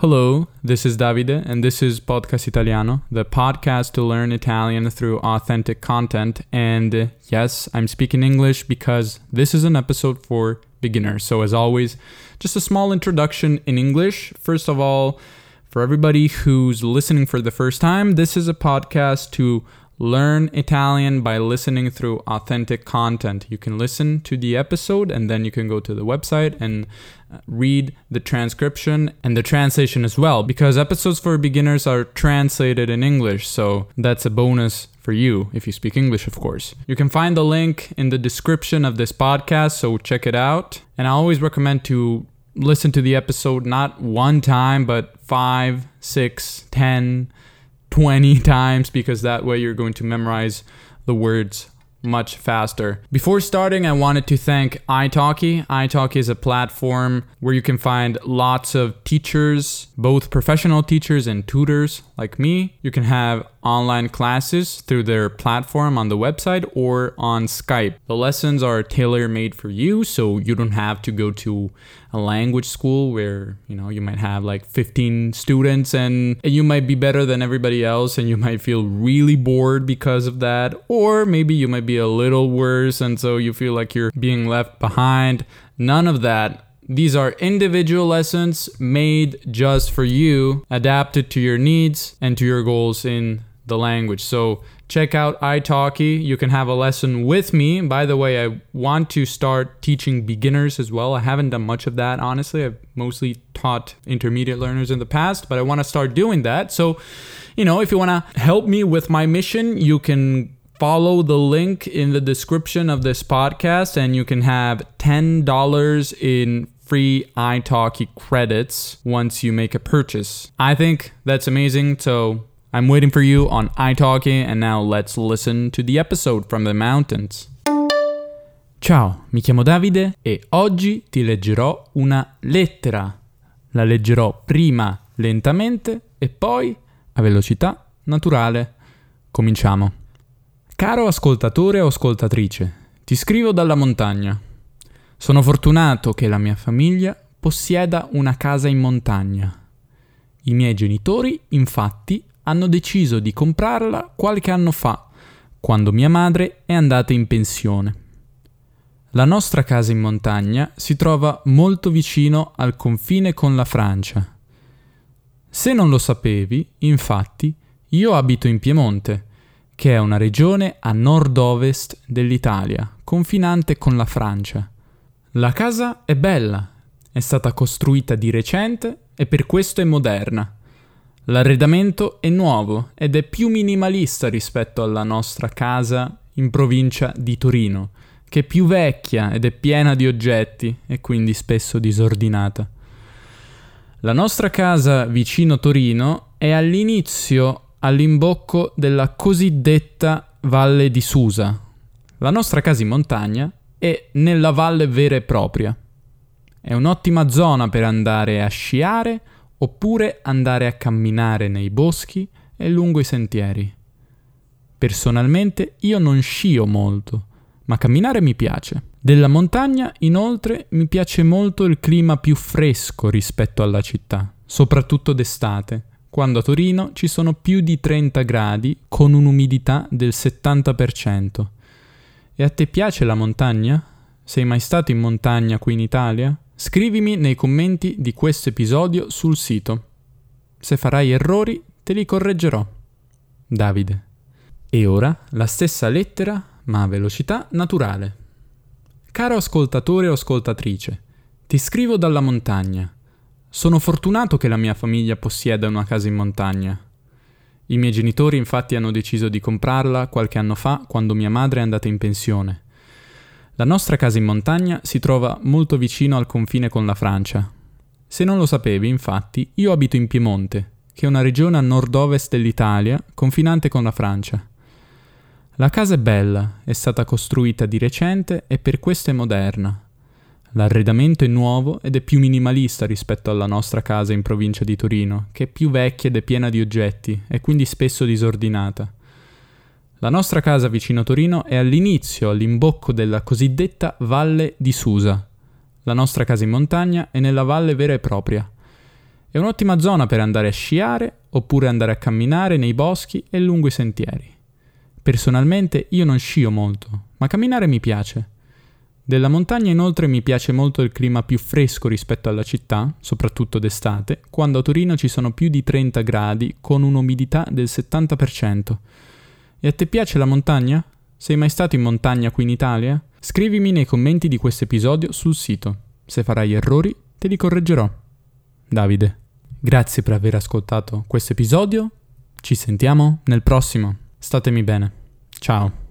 Hello, this is Davide, and this is Podcast Italiano, the podcast to learn Italian through authentic content. And uh, yes, I'm speaking English because this is an episode for beginners. So, as always, just a small introduction in English. First of all, for everybody who's listening for the first time, this is a podcast to Learn Italian by listening through authentic content. You can listen to the episode and then you can go to the website and uh, read the transcription and the translation as well because episodes for beginners are translated in English. So that's a bonus for you if you speak English, of course. You can find the link in the description of this podcast, so check it out. And I always recommend to listen to the episode not one time, but five, six, ten 20 times because that way you're going to memorize the words much faster. Before starting, I wanted to thank italki. italki is a platform where you can find lots of teachers, both professional teachers and tutors like me. You can have online classes through their platform on the website or on Skype. The lessons are tailor made for you, so you don't have to go to a language school where, you know, you might have like 15 students and, and you might be better than everybody else and you might feel really bored because of that, or maybe you might be a little worse and so you feel like you're being left behind. None of that these are individual lessons made just for you, adapted to your needs and to your goals in the language. So check out italki. You can have a lesson with me. By the way, I want to start teaching beginners as well. I haven't done much of that, honestly. I've mostly taught intermediate learners in the past, but I want to start doing that. So, you know, if you want to help me with my mission, you can follow the link in the description of this podcast and you can have $10 in free italki credits once you make a purchase. I think that's amazing. So I'm waiting for you on italki, and now let's listen to the episode from the mountains. Ciao, mi chiamo Davide e oggi ti leggerò una lettera. La leggerò prima lentamente e poi a velocità naturale. Cominciamo. Caro ascoltatore o ascoltatrice, ti scrivo dalla montagna. Sono fortunato che la mia famiglia possieda una casa in montagna. I miei genitori, infatti, hanno deciso di comprarla qualche anno fa, quando mia madre è andata in pensione. La nostra casa in montagna si trova molto vicino al confine con la Francia. Se non lo sapevi, infatti, io abito in Piemonte, che è una regione a nord-ovest dell'Italia, confinante con la Francia. La casa è bella, è stata costruita di recente e per questo è moderna. L'arredamento è nuovo ed è più minimalista rispetto alla nostra casa in provincia di Torino, che è più vecchia ed è piena di oggetti e quindi spesso disordinata. La nostra casa vicino Torino è all'inizio all'imbocco della cosiddetta Valle di Susa. La nostra casa in montagna è nella valle vera e propria. È un'ottima zona per andare a sciare oppure andare a camminare nei boschi e lungo i sentieri. Personalmente io non scio molto, ma camminare mi piace. Della montagna, inoltre, mi piace molto il clima più fresco rispetto alla città, soprattutto d'estate, quando a Torino ci sono più di 30 gradi con un'umidità del 70%. E a te piace la montagna? Sei mai stato in montagna qui in Italia? Scrivimi nei commenti di questo episodio sul sito. Se farai errori, te li correggerò. Davide. E ora la stessa lettera, ma a velocità naturale. Caro ascoltatore o ascoltatrice, ti scrivo dalla montagna. Sono fortunato che la mia famiglia possieda una casa in montagna. I miei genitori infatti hanno deciso di comprarla qualche anno fa quando mia madre è andata in pensione. La nostra casa in montagna si trova molto vicino al confine con la Francia. Se non lo sapevi, infatti, io abito in Piemonte, che è una regione a nord-ovest dell'Italia, confinante con la Francia. La casa è bella, è stata costruita di recente e per questo è moderna. L'arredamento è nuovo ed è più minimalista rispetto alla nostra casa in provincia di Torino, che è più vecchia ed è piena di oggetti e quindi spesso disordinata. La nostra casa vicino Torino è all'inizio, all'imbocco della cosiddetta Valle di Susa. La nostra casa in montagna è nella valle vera e propria. È un'ottima zona per andare a sciare oppure andare a camminare nei boschi e lungo i sentieri. Personalmente io non scio molto, ma camminare mi piace. Della montagna inoltre mi piace molto il clima più fresco rispetto alla città, soprattutto d'estate, quando a Torino ci sono più di 30 gradi con un'umidità del 70%. E a te piace la montagna? Sei mai stato in montagna qui in Italia? Scrivimi nei commenti di questo episodio sul sito. Se farai errori, te li correggerò. Davide. Grazie per aver ascoltato questo episodio. Ci sentiamo nel prossimo. Statemi bene. Ciao.